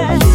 back.